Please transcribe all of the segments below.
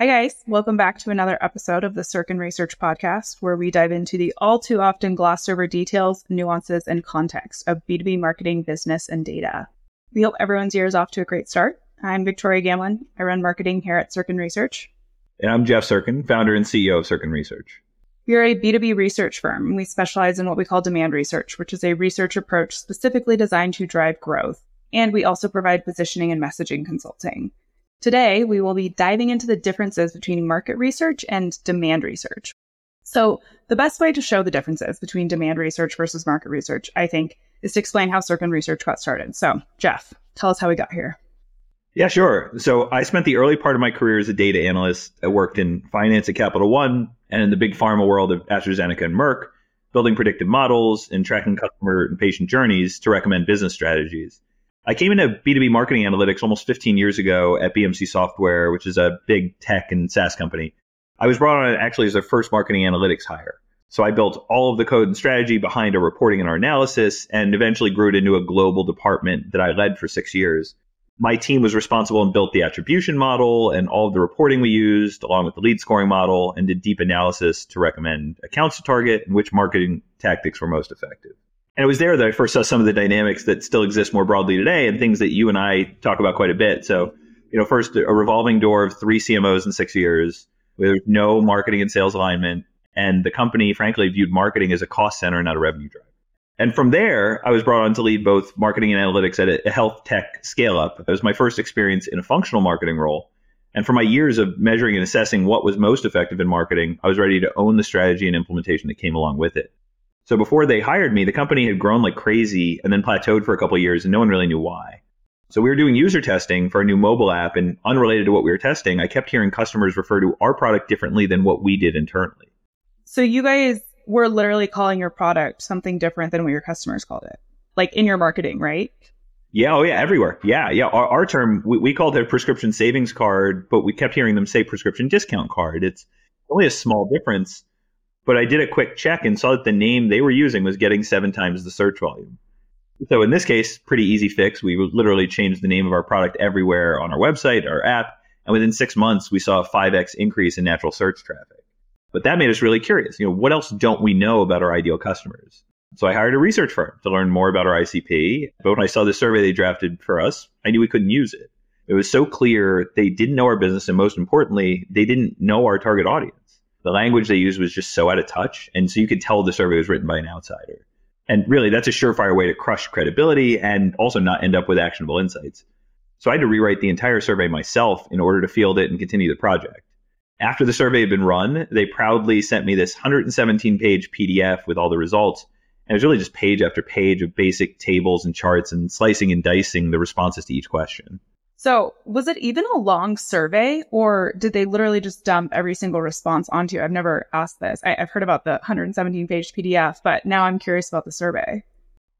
Hi, guys. Welcome back to another episode of the Sirkin Research Podcast, where we dive into the all too often glossed over details, nuances, and context of B2B marketing, business, and data. We hope everyone's year is off to a great start. I'm Victoria Gamlen. I run marketing here at Sirkin Research. And I'm Jeff Sirkin, founder and CEO of Sirkin Research. We are a B2B research firm, we specialize in what we call demand research, which is a research approach specifically designed to drive growth. And we also provide positioning and messaging consulting. Today, we will be diving into the differences between market research and demand research. So, the best way to show the differences between demand research versus market research, I think, is to explain how Sirkin Research got started. So, Jeff, tell us how we got here. Yeah, sure. So I spent the early part of my career as a data analyst. I worked in finance at Capital One and in the big pharma world of AstraZeneca and Merck, building predictive models and tracking customer and patient journeys to recommend business strategies. I came into B2B marketing analytics almost 15 years ago at BMC Software, which is a big tech and SaaS company. I was brought on actually as their first marketing analytics hire. So I built all of the code and strategy behind our reporting and our analysis and eventually grew it into a global department that I led for six years my team was responsible and built the attribution model and all of the reporting we used, along with the lead scoring model, and did deep analysis to recommend accounts to target and which marketing tactics were most effective. And it was there that I first saw some of the dynamics that still exist more broadly today and things that you and I talk about quite a bit. So, you know, first, a revolving door of three CMOs in six years with no marketing and sales alignment. And the company, frankly, viewed marketing as a cost center, not a revenue driver. And from there, I was brought on to lead both marketing and analytics at a health tech scale up. It was my first experience in a functional marketing role. And for my years of measuring and assessing what was most effective in marketing, I was ready to own the strategy and implementation that came along with it. So before they hired me, the company had grown like crazy and then plateaued for a couple of years, and no one really knew why. So we were doing user testing for a new mobile app, and unrelated to what we were testing, I kept hearing customers refer to our product differently than what we did internally. So you guys we're literally calling your product something different than what your customers called it, like in your marketing, right? Yeah, oh yeah, everywhere. Yeah, yeah. Our, our term, we, we called it a prescription savings card, but we kept hearing them say prescription discount card. It's only a small difference, but I did a quick check and saw that the name they were using was getting seven times the search volume. So in this case, pretty easy fix. We literally changed the name of our product everywhere on our website, our app, and within six months, we saw a 5x increase in natural search traffic. But that made us really curious. You know, what else don't we know about our ideal customers? So I hired a research firm to learn more about our ICP. But when I saw the survey they drafted for us, I knew we couldn't use it. It was so clear they didn't know our business, and most importantly, they didn't know our target audience. The language they used was just so out of touch, and so you could tell the survey was written by an outsider. And really, that's a surefire way to crush credibility and also not end up with actionable insights. So I had to rewrite the entire survey myself in order to field it and continue the project. After the survey had been run, they proudly sent me this 117 page PDF with all the results. And it was really just page after page of basic tables and charts and slicing and dicing the responses to each question. So, was it even a long survey or did they literally just dump every single response onto you? I've never asked this. I, have heard about the 117 page PDF, but now I'm curious about the survey.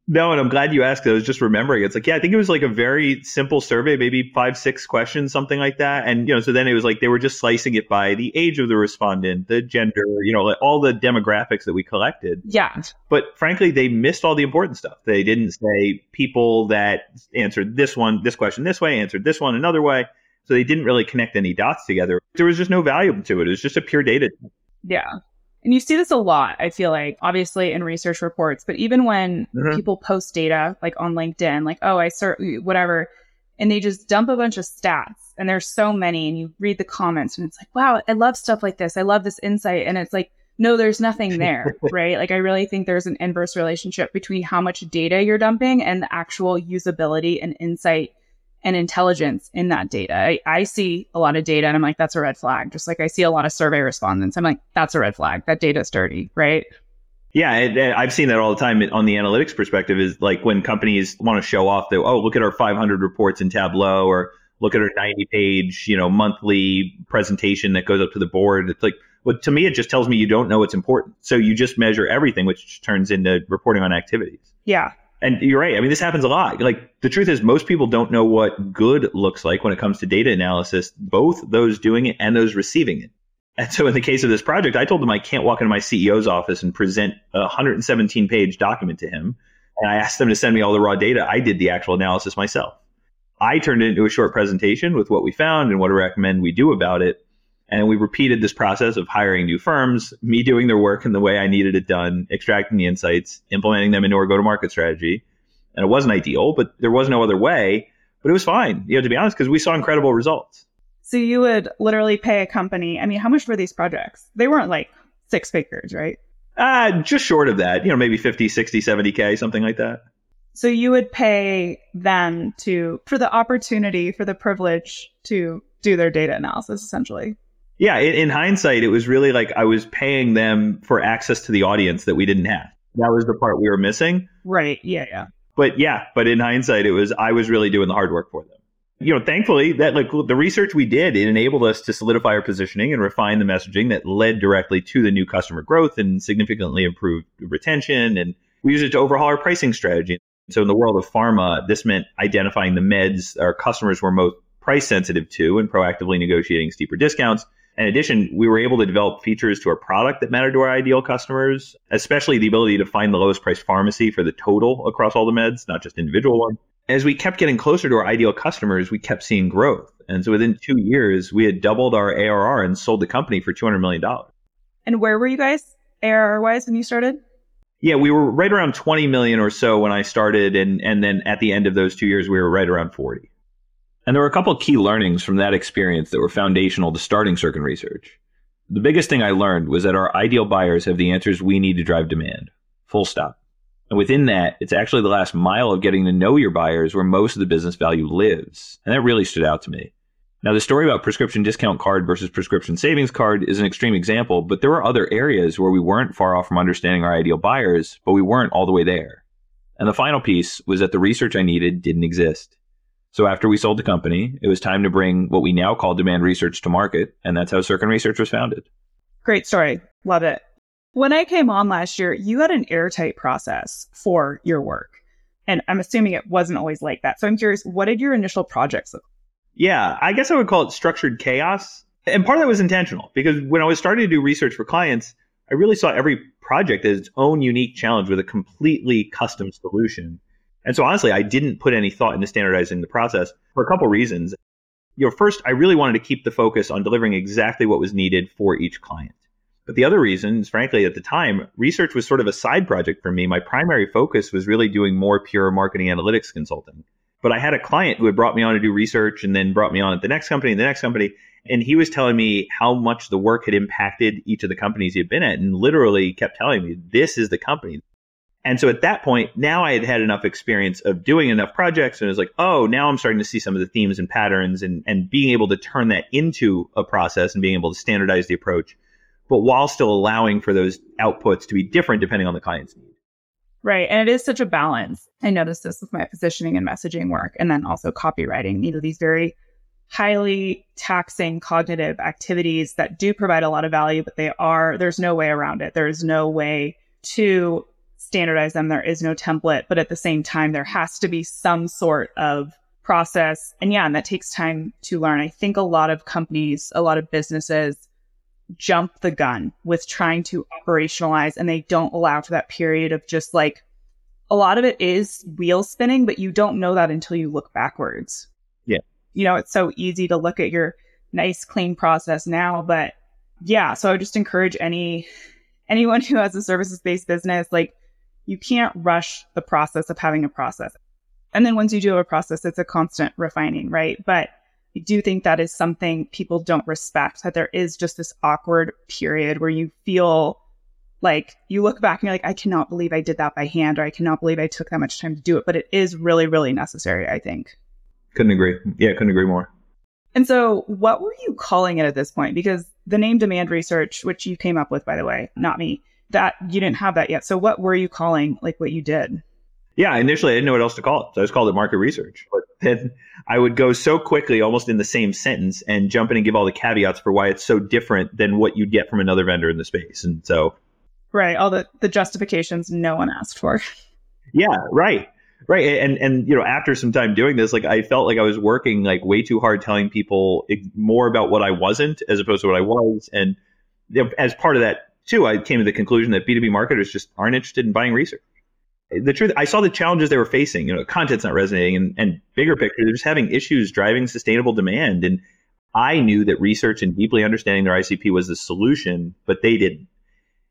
No, and I'm glad you asked. I was just remembering. It's like, yeah, I think it was like a very simple survey, maybe five, six questions, something like that. And you know, so then it was like they were just slicing it by the age of the respondent, the gender, you know, like all the demographics that we collected. Yeah. But frankly, they missed all the important stuff. They didn't say people that answered this one, this question this way, answered this one another way. So they didn't really connect any dots together. There was just no value to it. It was just a pure data. Yeah. And you see this a lot, I feel like, obviously in research reports, but even when mm-hmm. people post data like on LinkedIn, like, oh, I search whatever, and they just dump a bunch of stats and there's so many, and you read the comments and it's like, wow, I love stuff like this. I love this insight. And it's like, no, there's nothing there, right? Like, I really think there's an inverse relationship between how much data you're dumping and the actual usability and insight and intelligence in that data. I, I, see a lot of data and I'm like, that's a red flag. Just like I see a lot of survey respondents. I'm like, that's a red flag. That data's dirty, right? Yeah, it, it, I've seen that all the time on the analytics perspective is like when companies want to show off that, oh, look at our 500 reports in Tableau or look at our 90 page, you know, monthly presentation that goes up to the board. It's like, well, to me, it just tells me you don't know what's important. So you just measure everything, which turns into reporting on activities. Yeah and you're right. I mean, this happens a lot. Like the truth is, most people don't know what good looks like when it comes to data analysis, both those doing it and those receiving it. And so, in the case of this project, I told them I can't walk into my CEO's office and present a 117 page document to him. And I asked them to send me all the raw data. I did the actual analysis myself. I turned it into a short presentation with what we found and what I recommend we do about it. And we repeated this process of hiring new firms, me doing their work in the way I needed it done, extracting the insights, implementing them into our go to market strategy. And it wasn't ideal, but there was no other way. But it was fine, you know, to be honest, because we saw incredible results. So you would literally pay a company. I mean, how much were these projects? They weren't like six figures, right? Uh, just short of that, you know, maybe 50, 60, 70K, something like that. So you would pay them to, for the opportunity, for the privilege to do their data analysis, essentially yeah, in, in, hindsight, it was really like I was paying them for access to the audience that we didn't have. That was the part we were missing. Right. Yeah. Yeah. But yeah, but in hindsight, it was I was really doing the hard work for them. You know, thankfully, that like the research we did, it enabled us to solidify our positioning and refine the messaging that led directly to the new customer growth and significantly improved retention. And we used it to overhaul our pricing strategy. So in the world of pharma, this meant identifying the meds our customers were most price sensitive to and proactively negotiating steeper discounts in addition, we were able to develop features to our product that mattered to our ideal customers, especially the ability to find the lowest price pharmacy for the total across all the meds, not just individual ones. As we kept getting closer to our ideal customers, we kept seeing growth. And so within two years, we had doubled our ARR and sold the company for $200 million. And where were you guys ARR wise when you started? Yeah, we were right around 20 million or so when I started. And, and then at the end of those two years, we were right around 40. And there were a couple key learnings from that experience that were foundational to starting Sirkin Research. The biggest thing I learned was that our ideal buyers have the answers we need to drive demand. Full stop. And within that, it's actually the last mile of getting to know your buyers where most of the business value lives. And that really stood out to me. Now, the story about prescription discount card versus prescription savings card is an extreme example, but there were other areas where we weren't far off from understanding our ideal buyers, but we weren't all the way there. And the final piece was that the research I needed didn't exist. So after we sold the company, it was time to bring what we now call demand research to market. And that's how Sirkin Research was founded. Great story. Love it. When I came on last year, you had an airtight process for your work. And I'm assuming it wasn't always like that. So I'm curious, what did your initial projects look like? Yeah, I guess I would call it structured chaos. And part of that was intentional because when I was starting to do research for clients, I really saw every project as its own unique challenge with a completely custom solution. And so honestly, I didn't put any thought into standardizing the process for a couple reasons. You know, first, I really wanted to keep the focus on delivering exactly what was needed for each client. But the other reason is, frankly, at the time, research was sort of a side project for me. My primary focus was really doing more pure marketing analytics consulting. But I had a client who had brought me on to do research and then brought me on at the next company the next company. And he was telling me how much the work had impacted each of the companies he had been at and literally kept telling me, this is the company. And so at that point, now I had had enough experience of doing enough projects and it was like, oh, now I'm starting to see some of the themes and patterns and, and being able to turn that into a process and being able to standardize the approach, but while still allowing for those outputs to be different depending on the client's need. Right. And it is such a balance. I noticed this with my positioning and messaging work and then also copywriting, you know, these very highly taxing cognitive activities that do provide a lot of value, but they are, there's no way around it. There's no way to standardize them. There is no template, but at the same time, there has to be some sort of process. And yeah, and that takes time to learn. I think a lot of companies, a lot of businesses jump the gun with trying to operationalize and they don't allow for that period of just like a lot of it is wheel spinning, but you don't know that until you look backwards. Yeah. You know, it's so easy to look at your nice, clean process now, but yeah. So I would just encourage any anyone who has a services based business, like you can't rush the process of having a process. And then once you do have a process, it's a constant refining, right? But I do think that is something people don't respect that there is just this awkward period where you feel like you look back and you're like, I cannot believe I did that by hand, or I cannot believe I took that much time to do it. But it is really, really necessary, I think. Couldn't agree. Yeah, couldn't agree more. And so, what were you calling it at this point? Because the name demand research, which you came up with, by the way, not me, that you didn't have that yet. So what were you calling like what you did? Yeah, initially I didn't know what else to call it. So I just called it market research. But then I would go so quickly, almost in the same sentence, and jump in and give all the caveats for why it's so different than what you'd get from another vendor in the space. And so Right. All the, the justifications no one asked for. Yeah, right. Right. And and you know, after some time doing this, like I felt like I was working like way too hard telling people more about what I wasn't as opposed to what I was. And as part of that Two, I came to the conclusion that B2B marketers just aren't interested in buying research. The truth, I saw the challenges they were facing. You know, content's not resonating, and, and bigger picture, they're just having issues driving sustainable demand. And I knew that research and deeply understanding their ICP was the solution, but they didn't.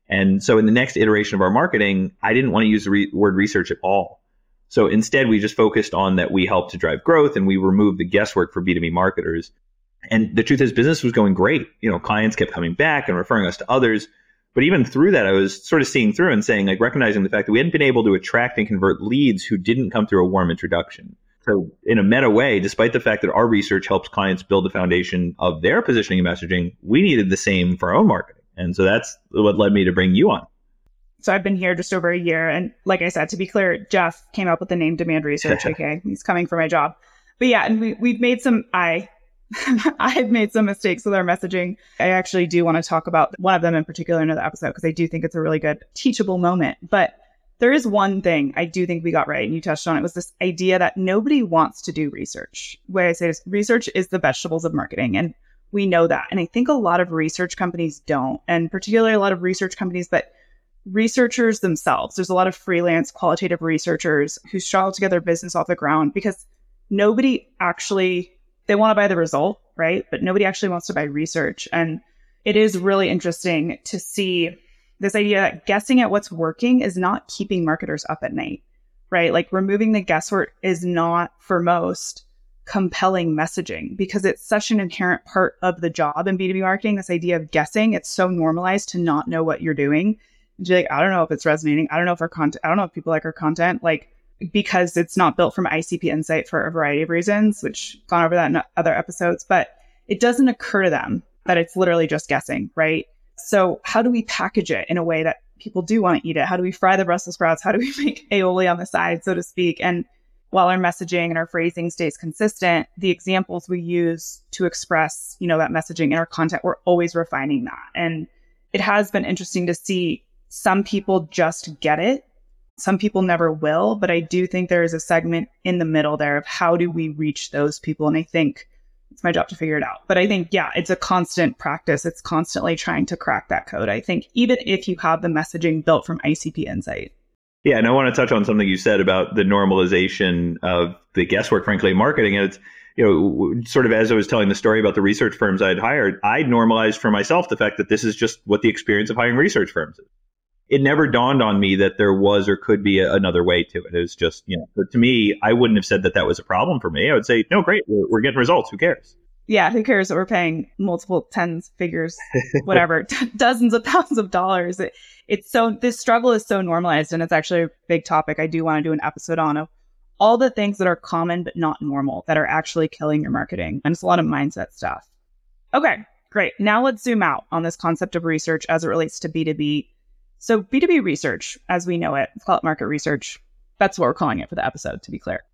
And so in the next iteration of our marketing, I didn't want to use the re- word research at all. So instead, we just focused on that we help to drive growth and we removed the guesswork for B2B marketers. And the truth is, business was going great. You know, clients kept coming back and referring us to others. But even through that, I was sort of seeing through and saying, like, recognizing the fact that we hadn't been able to attract and convert leads who didn't come through a warm introduction. So, in a meta way, despite the fact that our research helps clients build the foundation of their positioning and messaging, we needed the same for our own marketing. And so that's what led me to bring you on. So I've been here just over a year. And like I said, to be clear, Jeff came up with the name Demand Research. okay. He's coming for my job. But yeah, and we, we've made some, I I've made some mistakes with our messaging. I actually do want to talk about one of them in particular in another episode because I do think it's a really good teachable moment. But there is one thing I do think we got right, and you touched on it, was this idea that nobody wants to do research. Way I say this, research is the vegetables of marketing. And we know that. And I think a lot of research companies don't, and particularly a lot of research companies that researchers themselves, there's a lot of freelance qualitative researchers who struggle to get their business off the ground because nobody actually they want to buy the result, right? But nobody actually wants to buy research. And it is really interesting to see this idea that guessing at what's working is not keeping marketers up at night, right? Like removing the guesswork is not for most compelling messaging because it's such an inherent part of the job in B2B marketing. This idea of guessing, it's so normalized to not know what you're doing. And you're like, I don't know if it's resonating. I don't know if our content, I don't know if people like our content. Like, because it's not built from ICP Insight for a variety of reasons, which gone over that in other episodes, but it doesn't occur to them that it's literally just guessing, right? So how do we package it in a way that people do want to eat it? How do we fry the Brussels sprouts? How do we make aioli on the side, so to speak? And while our messaging and our phrasing stays consistent, the examples we use to express, you know, that messaging in our content, we're always refining that. And it has been interesting to see some people just get it some people never will, but I do think there is a segment in the middle there of how do we reach those people? And I think it's my job to figure it out. But I think, yeah, it's a constant practice. It's constantly trying to crack that code. I think even if you have the messaging built from ICP Insight. Yeah, and I want to touch on something you said about the normalization of the guesswork, frankly, marketing. And it's, you know, sort of as I was telling the story about the research firms I'd hired, I'd normalized for myself the fact that this is just what the experience of hiring research firms is it never dawned on me that there was or could be a, another way to it. It was just, you know, but to me, I wouldn't have said that that was a problem for me. I would say, no, great, we're, we're getting results. Who cares? Yeah, who cares that we're paying multiple tens figures, whatever, dozens of thousands of dollars. It, it's so, this struggle is so normalized and it's actually a big topic I do want to do an episode on of all the things that are common but not normal that are actually killing your marketing. And it's a lot of mindset stuff. Okay, great. Now let's zoom out on this concept of research as it relates to B2B so B2B research, as we know it, call it market research. That's what we're calling it for the episode, to be clear.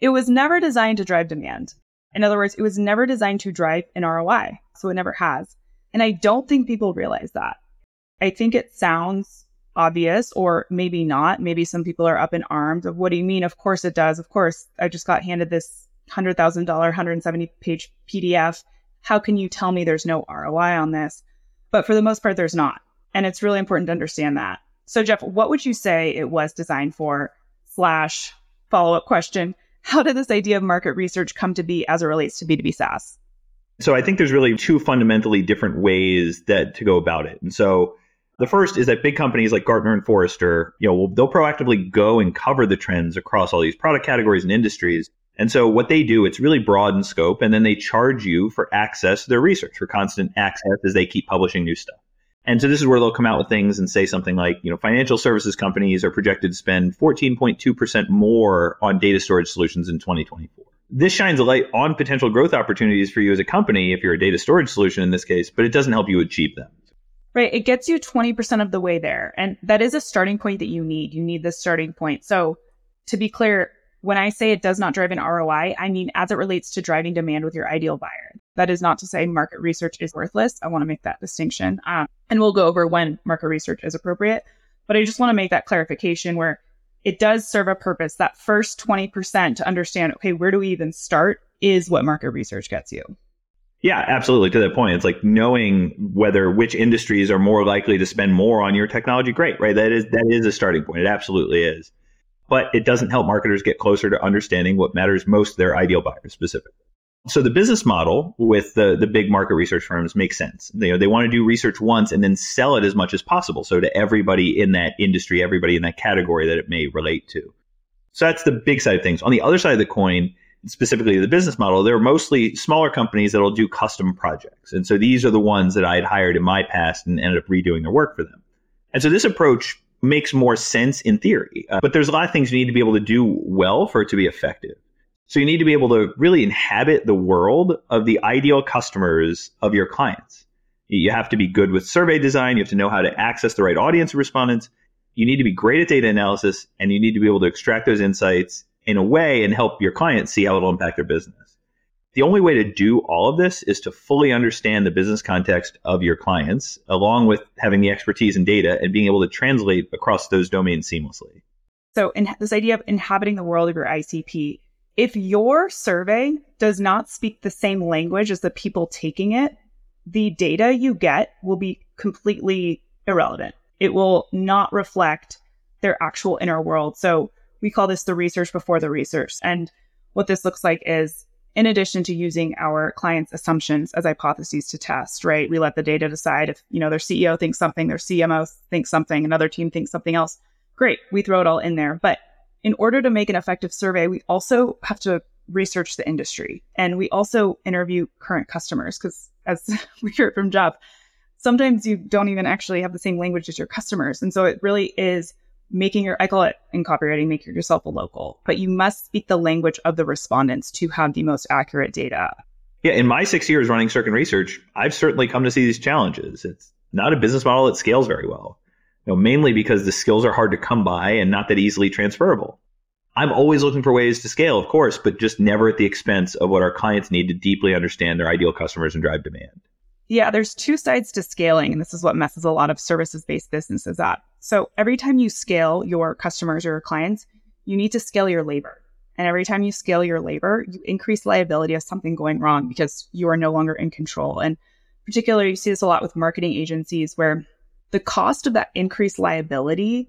It was never designed to drive demand. In other words, it was never designed to drive an ROI. So it never has. And I don't think people realize that. I think it sounds obvious or maybe not. Maybe some people are up in arms of what do you mean? Of course it does. Of course, I just got handed this $100,000, 170 page PDF. How can you tell me there's no ROI on this? But for the most part, there's not. And it's really important to understand that. So, Jeff, what would you say it was designed for? Slash follow up question How did this idea of market research come to be as it relates to B2B SaaS? So, I think there's really two fundamentally different ways that to go about it. And so, the first is that big companies like Gartner and Forrester, you know, they'll proactively go and cover the trends across all these product categories and industries. And so what they do, it's really broad in scope, and then they charge you for access to their research, for constant access as they keep publishing new stuff. And so this is where they'll come out with things and say something like, you know, financial services companies are projected to spend 14.2% more on data storage solutions in 2024. This shines a light on potential growth opportunities for you as a company if you're a data storage solution in this case, but it doesn't help you achieve them. Right. It gets you 20% of the way there. And that is a starting point that you need. You need this starting point. So to be clear, when I say it does not drive an ROI, I mean as it relates to driving demand with your ideal buyer. That is not to say market research is worthless. I want to make that distinction. Um, and we'll go over when market research is appropriate. But I just want to make that clarification where it does serve a purpose. That first 20% to understand, okay, where do we even start is what market research gets you. Yeah, absolutely. To that point, it's like knowing whether which industries are more likely to spend more on your technology. Great, right? That is that is a starting point. It absolutely is but it doesn't help marketers get closer to understanding what matters most to their ideal buyers specifically. So the business model with the the big market research firms makes sense. They, they want to do research once and then sell it as much as possible. So to everybody in that industry, everybody in that category that it may relate to. So that's the big side of things. On the other side of the coin, specifically the business model, they're mostly smaller companies that'll do custom projects. And so these are the ones that I had hired in my past and ended up redoing their work for them. And so this approach makes more sense in theory, uh, but there's a lot of things you need to be able to do well for it to be effective. So you need to be able to really inhabit the world of the ideal customers of your clients. You have to be good with survey design. You have to know how to access the right audience of respondents. You need to be great at data analysis and you need to be able to extract those insights in a way and help your clients see how it'll impact their business. The only way to do all of this is to fully understand the business context of your clients, along with having the expertise and data and being able to translate across those domains seamlessly. So, in this idea of inhabiting the world of your ICP, if your survey does not speak the same language as the people taking it, the data you get will be completely irrelevant. It will not reflect their actual inner world. So we call this the research before the research. And what this looks like is in addition to using our clients' assumptions as hypotheses to test, right? We let the data decide if, you know, their CEO thinks something, their CMO thinks something, another team thinks something else. Great. We throw it all in there. But in order to make an effective survey, we also have to research the industry and we also interview current customers because as we heard from Jeff, sometimes you don't even actually have the same language as your customers. And so it really is making your, I call it in copywriting, make yourself a local, but you must speak the language of the respondents to have the most accurate data. Yeah, in my six years running Sirkin Research, I've certainly come to see these challenges. It's not a business model that scales very well you know, mainly because the skills are hard to come by and not that easily transferable. I'm always looking for ways to scale, of course, but just never at the expense of what our clients need to deeply understand their ideal customers and drive demand. Yeah, there's two sides to scaling, and this is what messes a lot of services based businesses up. So every time you scale your customers or your clients, you need to scale your labor. And every time you scale your labor, you increase liability of something going wrong because you are no longer in control. And particularly, you see this a lot with marketing agencies where the cost of that increased liability,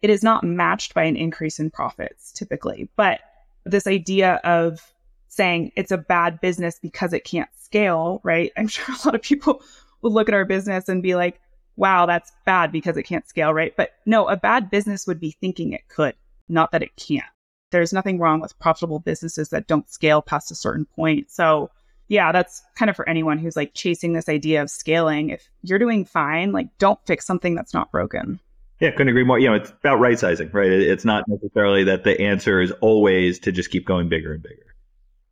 it is not matched by an increase in profits typically. But this idea of saying it's a bad business because it can't scale, right? I'm sure a lot of people would look at our business and be like, wow, that's bad because it can't scale, right? But no, a bad business would be thinking it could, not that it can't. There's nothing wrong with profitable businesses that don't scale past a certain point. So yeah, that's kind of for anyone who's like chasing this idea of scaling. If you're doing fine, like don't fix something that's not broken. Yeah, couldn't agree more. You know, it's about right sizing, right? It's not necessarily that the answer is always to just keep going bigger and bigger.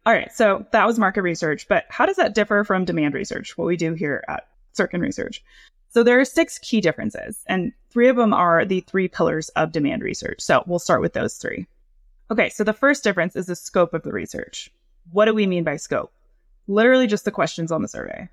All right, so that was market research, but how does that differ from demand research, what we do here at Sirkin Research? So there are six key differences, and three of them are the three pillars of demand research. So we'll start with those three. Okay, so the first difference is the scope of the research. What do we mean by scope? Literally just the questions on the survey.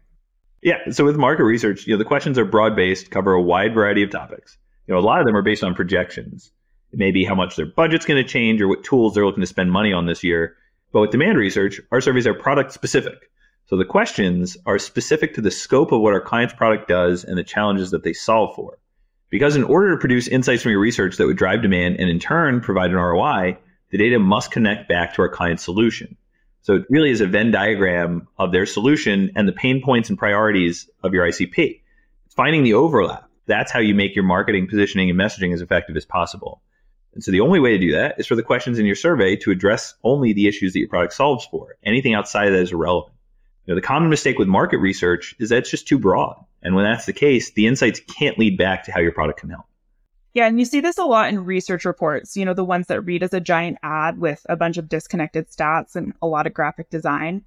Yeah. So with market research, you know, the questions are broad based, cover a wide variety of topics. You know, a lot of them are based on projections. It may be how much their budget's going to change or what tools they're looking to spend money on this year. But with demand research, our surveys are product specific. So the questions are specific to the scope of what our client's product does and the challenges that they solve for. Because in order to produce insights from your research that would drive demand and in turn provide an ROI, the data must connect back to our client's solution. So it really is a Venn diagram of their solution and the pain points and priorities of your ICP. It's Finding the overlap. That's how you make your marketing, positioning, and messaging as effective as possible. And so the only way to do that is for the questions in your survey to address only the issues that your product solves for. Anything outside of that is irrelevant. You know, the common mistake with market research is that it's just too broad. And when that's the case, the insights can't lead back to how your product can help. Yeah, and you see this a lot in research reports, you know, the ones that read as a giant ad with a bunch of disconnected stats and a lot of graphic design.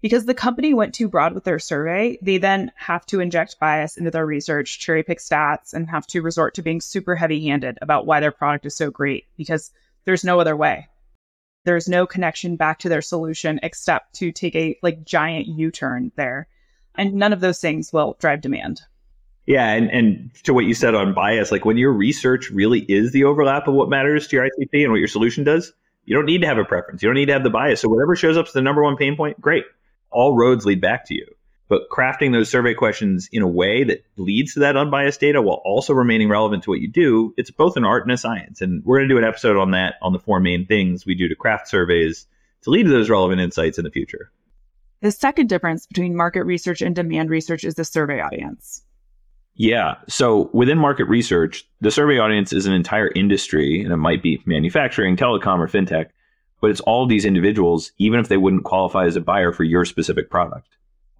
Because the company went too broad with their survey, they then have to inject bias into their research, cherry pick stats, and have to resort to being super heavy handed about why their product is so great because there's no other way. There's no connection back to their solution except to take a like giant U turn there. And none of those things will drive demand. Yeah, and, and to what you said on bias, like when your research really is the overlap of what matters to your ICP and what your solution does, you don't need to have a preference. You don't need to have the bias. So whatever shows up as the number one pain point, great. All roads lead back to you. But crafting those survey questions in a way that leads to that unbiased data while also remaining relevant to what you do, it's both an art and a science. And we're going to do an episode on that on the four main things we do to craft surveys to lead to those relevant insights in the future. The second difference between market research and demand research is the survey audience. Yeah. So within market research, the survey audience is an entire industry, and it might be manufacturing, telecom, or fintech, but it's all these individuals, even if they wouldn't qualify as a buyer for your specific product.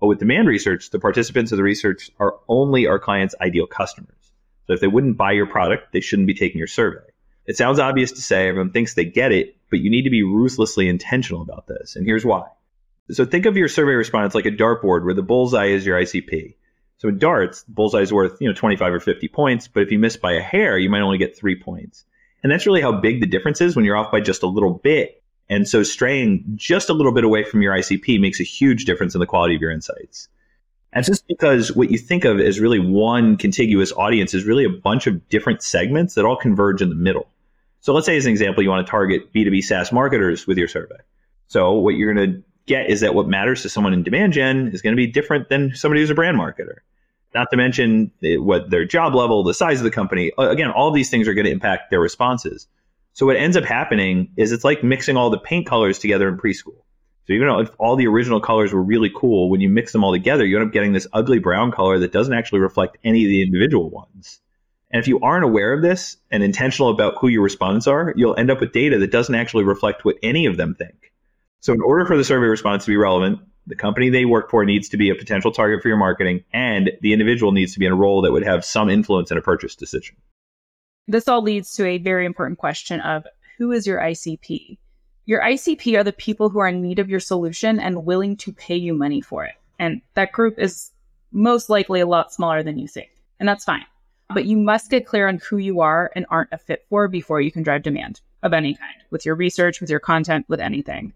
But with demand research, the participants of the research are only our clients' ideal customers. So if they wouldn't buy your product, they shouldn't be taking your survey. It sounds obvious to say, everyone thinks they get it, but you need to be ruthlessly intentional about this. And here's why. So think of your survey response like a dartboard where the bullseye is your ICP. So in darts, bullseye is worth, you know, 25 or 50 points, but if you miss by a hair, you might only get three points. And that's really how big the difference is when you're off by just a little bit. And so straying just a little bit away from your ICP makes a huge difference in the quality of your insights. And just because what you think of as really one contiguous audience is really a bunch of different segments that all converge in the middle. So let's say as an example, you want to target B2B SaaS marketers with your survey. So what you're going to get is that what matters to someone in demand gen is going to be different than somebody who's a brand marketer. Not to mention eh, what their job level, the size of the company. Again, all these things are going to impact their responses. So what ends up happening is it's like mixing all the paint colors together in preschool. So even though if all the original colors were really cool, when you mix them all together, you end up getting this ugly brown color that doesn't actually reflect any of the individual ones. And if you aren't aware of this and intentional about who your respondents are, you'll end up with data that doesn't actually reflect what any of them think. So in order for the survey response to be relevant, the company they work for needs to be a potential target for your marketing, and the individual needs to be in a role that would have some influence in a purchase decision. This all leads to a very important question of who is your ICP? Your ICP are the people who are in need of your solution and willing to pay you money for it. And that group is most likely a lot smaller than you think. And that's fine. But you must get clear on who you are and aren't a fit for before you can drive demand of any kind with your research, with your content, with anything.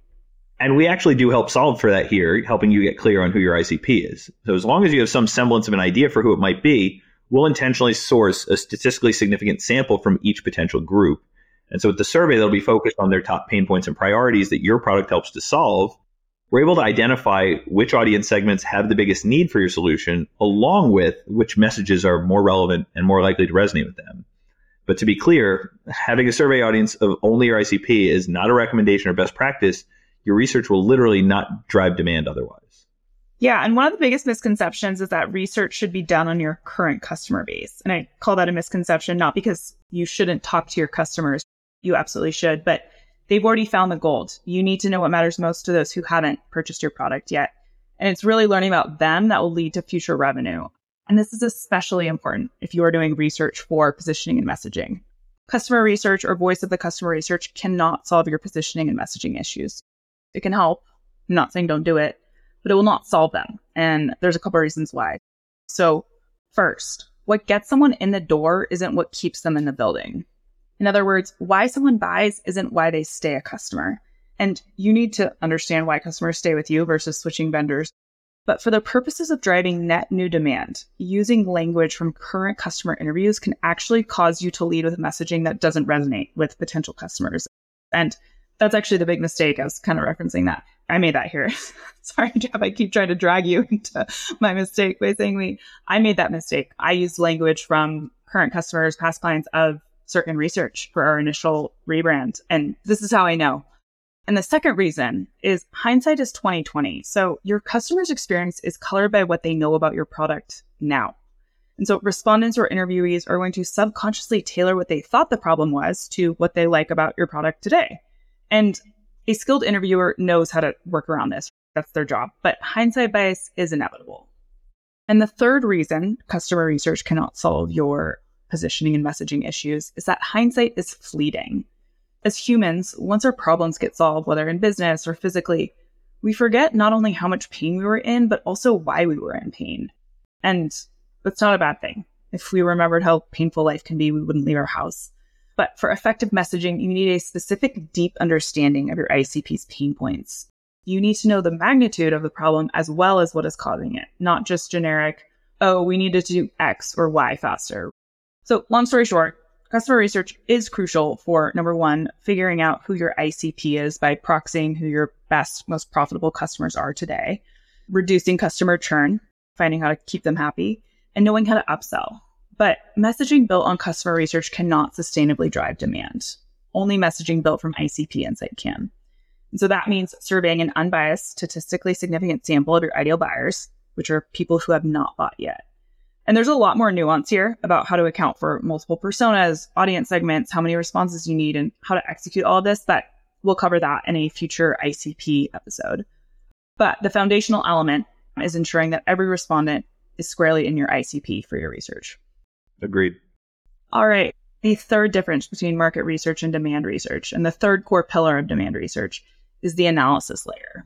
And we actually do help solve for that here, helping you get clear on who your ICP is. So as long as you have some semblance of an idea for who it might be, we'll intentionally source a statistically significant sample from each potential group. And so with the survey, they'll be focused on their top pain points and priorities that your product helps to solve. We're able to identify which audience segments have the biggest need for your solution, along with which messages are more relevant and more likely to resonate with them. But to be clear, having a survey audience of only your ICP is not a recommendation or best practice your research will literally not drive demand otherwise. Yeah. And one of the biggest misconceptions is that research should be done on your current customer base. And I call that a misconception, not because you shouldn't talk to your customers. You absolutely should, but they've already found the gold. You need to know what matters most to those who haven't purchased your product yet. And it's really learning about them that will lead to future revenue. And this is especially important if you are doing research for positioning and messaging. Customer research or voice of the customer research cannot solve your positioning and messaging issues. It can help. I'm not saying don't do it, but it will not solve them. And there's a couple of reasons why. So, first, what gets someone in the door isn't what keeps them in the building. In other words, why someone buys isn't why they stay a customer. And you need to understand why customers stay with you versus switching vendors. But for the purposes of driving net new demand, using language from current customer interviews can actually cause you to lead with messaging that doesn't resonate with potential customers. And that's actually the big mistake. I was kind of referencing that. I made that here. Sorry, Jeff. I keep trying to drag you into my mistake by saying we. I made that mistake. I used language from current customers, past clients of Sirkin research for our initial rebrand. And this is how I know. And the second reason is hindsight is 2020. So your customer's experience is colored by what they know about your product now. And so respondents or interviewees are going to subconsciously tailor what they thought the problem was to what they like about your product today. And a skilled interviewer knows how to work around this. That's their job. But hindsight bias is inevitable. And the third reason customer research cannot solve your positioning and messaging issues is that hindsight is fleeting. As humans, once our problems get solved, whether in business or physically, we forget not only how much pain we were in, but also why we were in pain. And that's not a bad thing. If we remembered how painful life can be, we wouldn't leave our house. But for effective messaging, you need a specific, deep understanding of your ICP's pain points. You need to know the magnitude of the problem as well as what is causing it, not just generic, oh, we needed to do X or Y faster. So, long story short, customer research is crucial for number one, figuring out who your ICP is by proxying who your best, most profitable customers are today, reducing customer churn, finding how to keep them happy, and knowing how to upsell. But messaging built on customer research cannot sustainably drive demand. Only messaging built from ICP insight can. And so that means surveying an unbiased, statistically significant sample of your ideal buyers, which are people who have not bought yet. And there's a lot more nuance here about how to account for multiple personas, audience segments, how many responses you need, and how to execute all of this. But we'll cover that in a future ICP episode. But the foundational element is ensuring that every respondent is squarely in your ICP for your research. Agreed. All right. The third difference between market research and demand research, and the third core pillar of demand research, is the analysis layer.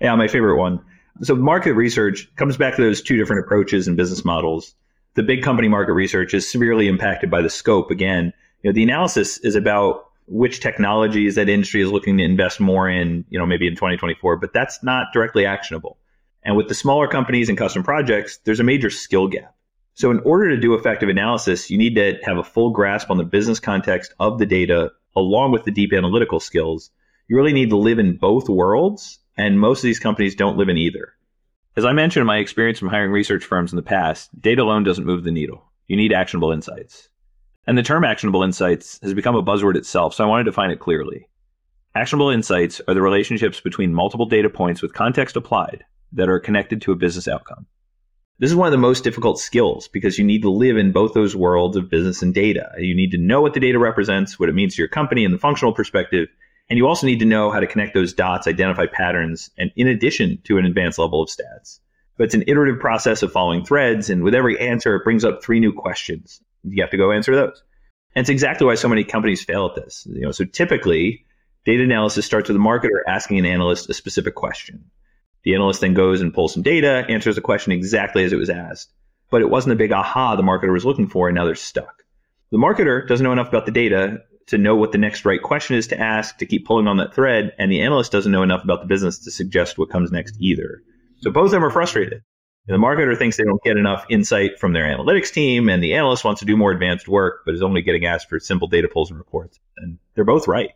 Yeah, my favorite one. So market research comes back to those two different approaches and business models. The big company market research is severely impacted by the scope. Again, you know, the analysis is about which technologies that industry is looking to invest more in, you know, maybe in 2024, but that's not directly actionable. And with the smaller companies and custom projects, there's a major skill gap. So in order to do effective analysis, you need to have a full grasp on the business context of the data along with the deep analytical skills. You really need to live in both worlds and most of these companies don't live in either. As I mentioned in my experience from hiring research firms in the past, data alone doesn't move the needle. You need actionable insights. And the term actionable insights has become a buzzword itself, so I want to define it clearly. Actionable insights are the relationships between multiple data points with context applied that are connected to a business outcome. This is one of the most difficult skills because you need to live in both those worlds of business and data. You need to know what the data represents, what it means to your company in the functional perspective, and you also need to know how to connect those dots, identify patterns, and in addition to an advanced level of stats. But it's an iterative process of following threads, and with every answer, it brings up three new questions. You have to go answer those. And it's exactly why so many companies fail at this. You know, so typically, data analysis starts with a marketer asking an analyst a specific question. The analyst then goes and pulls some data, answers the question exactly as it was asked. But it wasn't a big aha the marketer was looking for, and now they're stuck. The marketer doesn't know enough about the data to know what the next right question is to ask, to keep pulling on that thread, and the analyst doesn't know enough about the business to suggest what comes next either. So both of them are frustrated. The marketer thinks they don't get enough insight from their analytics team, and the analyst wants to do more advanced work, but is only getting asked for simple data pulls and reports. And they're both right.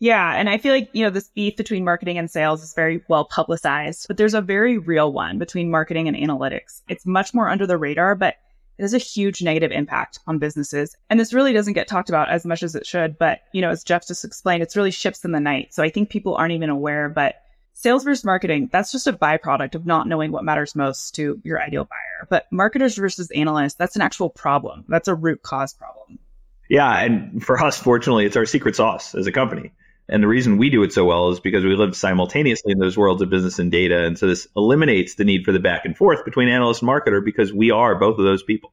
Yeah. And I feel like, you know, this beef between marketing and sales is very well publicized, but there's a very real one between marketing and analytics. It's much more under the radar, but it has a huge negative impact on businesses. And this really doesn't get talked about as much as it should. But, you know, as Jeff just explained, it's really ships in the night. So I think people aren't even aware, but sales versus marketing, that's just a byproduct of not knowing what matters most to your ideal buyer. But marketers versus analysts, that's an actual problem. That's a root cause problem. Yeah. And for us, fortunately, it's our secret sauce as a company. And the reason we do it so well is because we live simultaneously in those worlds of business and data. And so this eliminates the need for the back and forth between analyst and marketer because we are both of those people.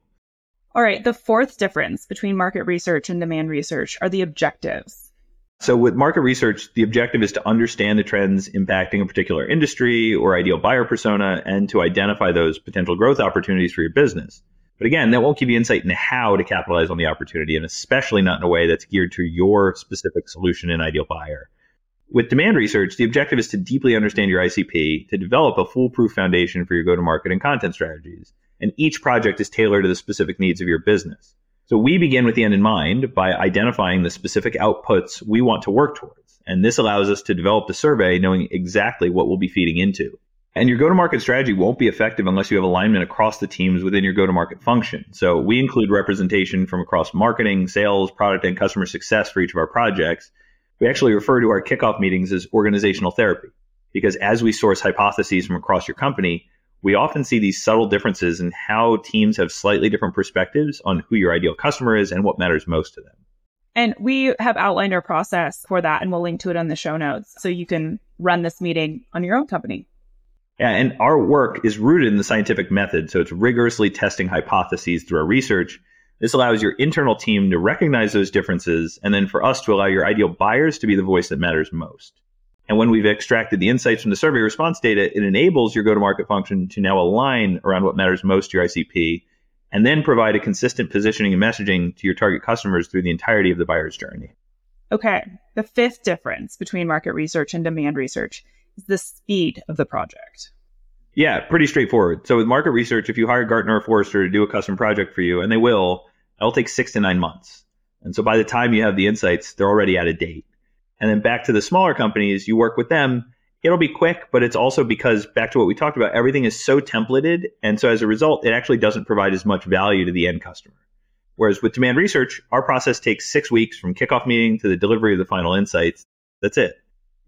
All right. The fourth difference between market research and demand research are the objectives. So with market research, the objective is to understand the trends impacting a particular industry or ideal buyer persona and to identify those potential growth opportunities for your business. But again, that won't give you insight into how to capitalize on the opportunity, and especially not in a way that's geared to your specific solution and ideal buyer. With demand research, the objective is to deeply understand your ICP, to develop a foolproof foundation for your go to market and content strategies. And each project is tailored to the specific needs of your business. So we begin with the end in mind by identifying the specific outputs we want to work towards. And this allows us to develop the survey knowing exactly what we'll be feeding into. And your go to market strategy won't be effective unless you have alignment across the teams within your go to market function. So we include representation from across marketing, sales, product, and customer success for each of our projects. We actually refer to our kickoff meetings as organizational therapy because as we source hypotheses from across your company, we often see these subtle differences in how teams have slightly different perspectives on who your ideal customer is and what matters most to them. And we have outlined our process for that and we'll link to it on the show notes so you can run this meeting on your own company. Yeah, and our work is rooted in the scientific method, so it's rigorously testing hypotheses through our research. This allows your internal team to recognize those differences and then for us to allow your ideal buyers to be the voice that matters most. And when we've extracted the insights from the survey response data, it enables your go to market function to now align around what matters most to your ICP and then provide a consistent positioning and messaging to your target customers through the entirety of the buyer's journey. Okay. The fifth difference between market research and demand research the speed of the project? Yeah, pretty straightforward. So with market research, if you hire Gartner or Forrester to do a custom project for you, and they will, it'll take six to nine months. And so by the time you have the insights, they're already out of date. And then back to the smaller companies, you work with them, it'll be quick, but it's also because back to what we talked about, everything is so templated. And so as a result, it actually doesn't provide as much value to the end customer. Whereas with demand research, our process takes six weeks from kickoff meeting to the delivery of the final insights. That's it.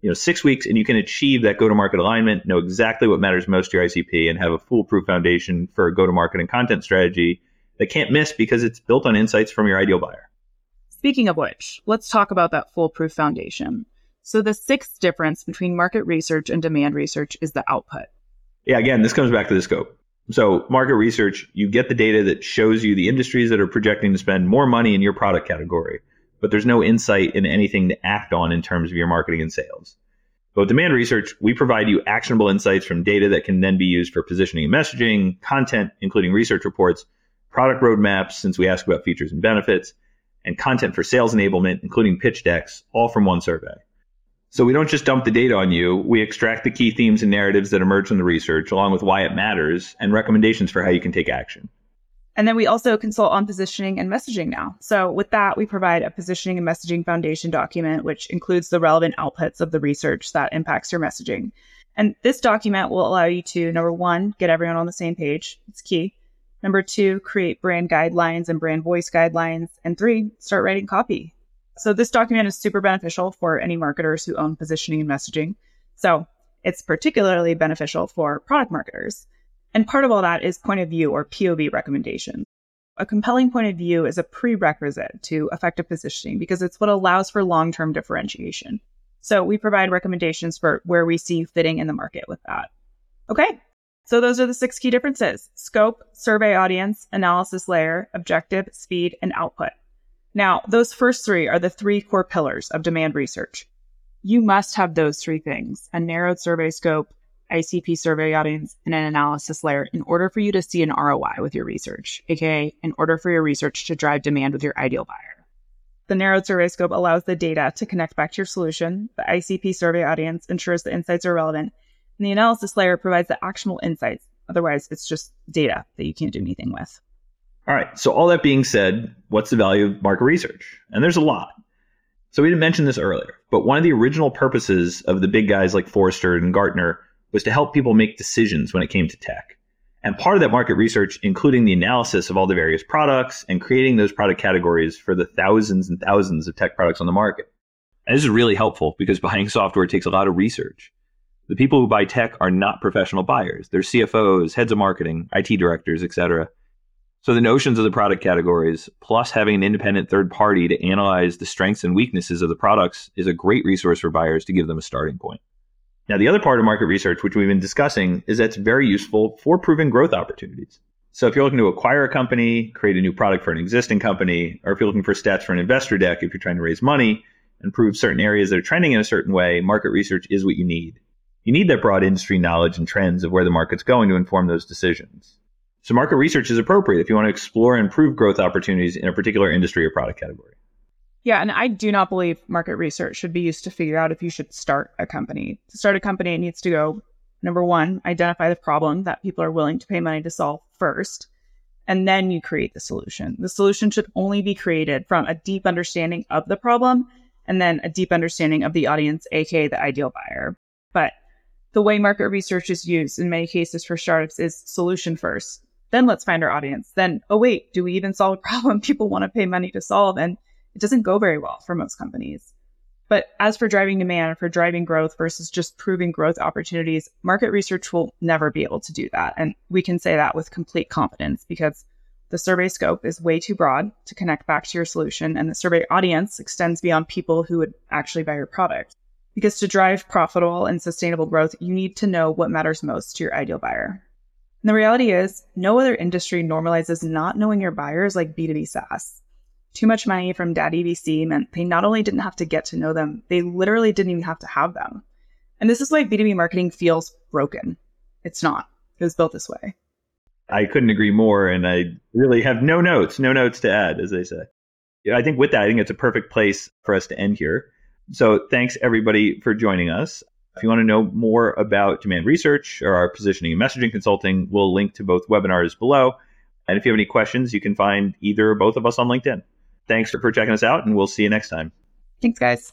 You know, six weeks and you can achieve that go-to-market alignment, know exactly what matters most to your ICP and have a foolproof foundation for a go-to-market and content strategy that can't miss because it's built on insights from your ideal buyer. Speaking of which, let's talk about that foolproof foundation. So the sixth difference between market research and demand research is the output. Yeah, again, this comes back to the scope. So, market research, you get the data that shows you the industries that are projecting to spend more money in your product category, but there's no insight in anything to act on in terms of your marketing and sales. But with demand research, we provide you actionable insights from data that can then be used for positioning and messaging, content, including research reports, product roadmaps, since we ask about features and benefits, and content for sales enablement, including pitch decks, all from one survey. So we don't just dump the data on you. We extract the key themes and narratives that emerge from the research, along with why it matters and recommendations for how you can take action. And then we also consult on positioning and messaging now. So with that, we provide a positioning and messaging foundation document, which includes the relevant outputs of the research that impacts your messaging. And this document will allow you to, number one, get everyone on the same page. It's key. Number two, create brand guidelines and brand voice guidelines. And three, start writing copy. So this document is super beneficial for any marketers who own positioning and messaging. So it's particularly beneficial for product marketers. And part of all that is point of view or POV recommendations. A compelling point of view is a prerequisite to effective positioning because it's what allows for long term differentiation. So we provide recommendations for where we see fitting in the market with that. Okay. So those are the six key differences scope, survey audience, analysis layer, objective, speed, and output. Now, those first three are the three core pillars of demand research. You must have those three things a narrowed survey scope, ICP survey audience, and an analysis layer in order for you to see an ROI with your research, aka in order for your research to drive demand with your ideal buyer. The narrowed survey scope allows the data to connect back to your solution. The ICP survey audience ensures the insights are relevant. And the analysis layer provides the actionable insights. Otherwise, it's just data that you can't do anything with. All right. So, all that being said, what's the value of market research? And there's a lot. So, we didn't mention this earlier, but one of the original purposes of the big guys like Forrester and Gartner was to help people make decisions when it came to tech. And part of that market research, including the analysis of all the various products and creating those product categories for the thousands and thousands of tech products on the market. And this is really helpful because buying software takes a lot of research. The people who buy tech are not professional buyers. They're CFOs, heads of marketing, IT directors, etc. So the notions of the product categories, plus having an independent third party to analyze the strengths and weaknesses of the products, is a great resource for buyers to give them a starting point. Now, the other part of market research, which we've been discussing, is that's very useful for proving growth opportunities. So if you're looking to acquire a company, create a new product for an existing company, or if you're looking for stats for an investor deck, if you're trying to raise money and prove certain areas that are trending in a certain way, market research is what you need. You need that broad industry knowledge and trends of where the market's going to inform those decisions. So market research is appropriate if you want to explore and prove growth opportunities in a particular industry or product category. Yeah, and I do not believe market research should be used to figure out if you should start a company. To start a company, it needs to go number one, identify the problem that people are willing to pay money to solve first, and then you create the solution. The solution should only be created from a deep understanding of the problem and then a deep understanding of the audience, aka the ideal buyer. But the way market research is used in many cases for startups is solution first. Then let's find our audience. Then, oh, wait, do we even solve a problem people want to pay money to solve? And it doesn't go very well for most companies. But as for driving demand, for driving growth versus just proving growth opportunities, market research will never be able to do that. And we can say that with complete confidence because the survey scope is way too broad to connect back to your solution, and the survey audience extends beyond people who would actually buy your product. Because to drive profitable and sustainable growth, you need to know what matters most to your ideal buyer. And the reality is, no other industry normalizes not knowing your buyers like B2B SaaS. Too much money from Daddy VC meant they not only didn't have to get to know them, they literally didn't even have to have them. And this is why B2B marketing feels broken. It's not. It was built this way. I couldn't agree more. And I really have no notes, no notes to add, as they say. I think with that, I think it's a perfect place for us to end here. So thanks everybody for joining us. If you want to know more about demand research or our positioning and messaging consulting, we'll link to both webinars below. And if you have any questions, you can find either or both of us on LinkedIn. Thanks for checking us out, and we'll see you next time. Thanks, guys.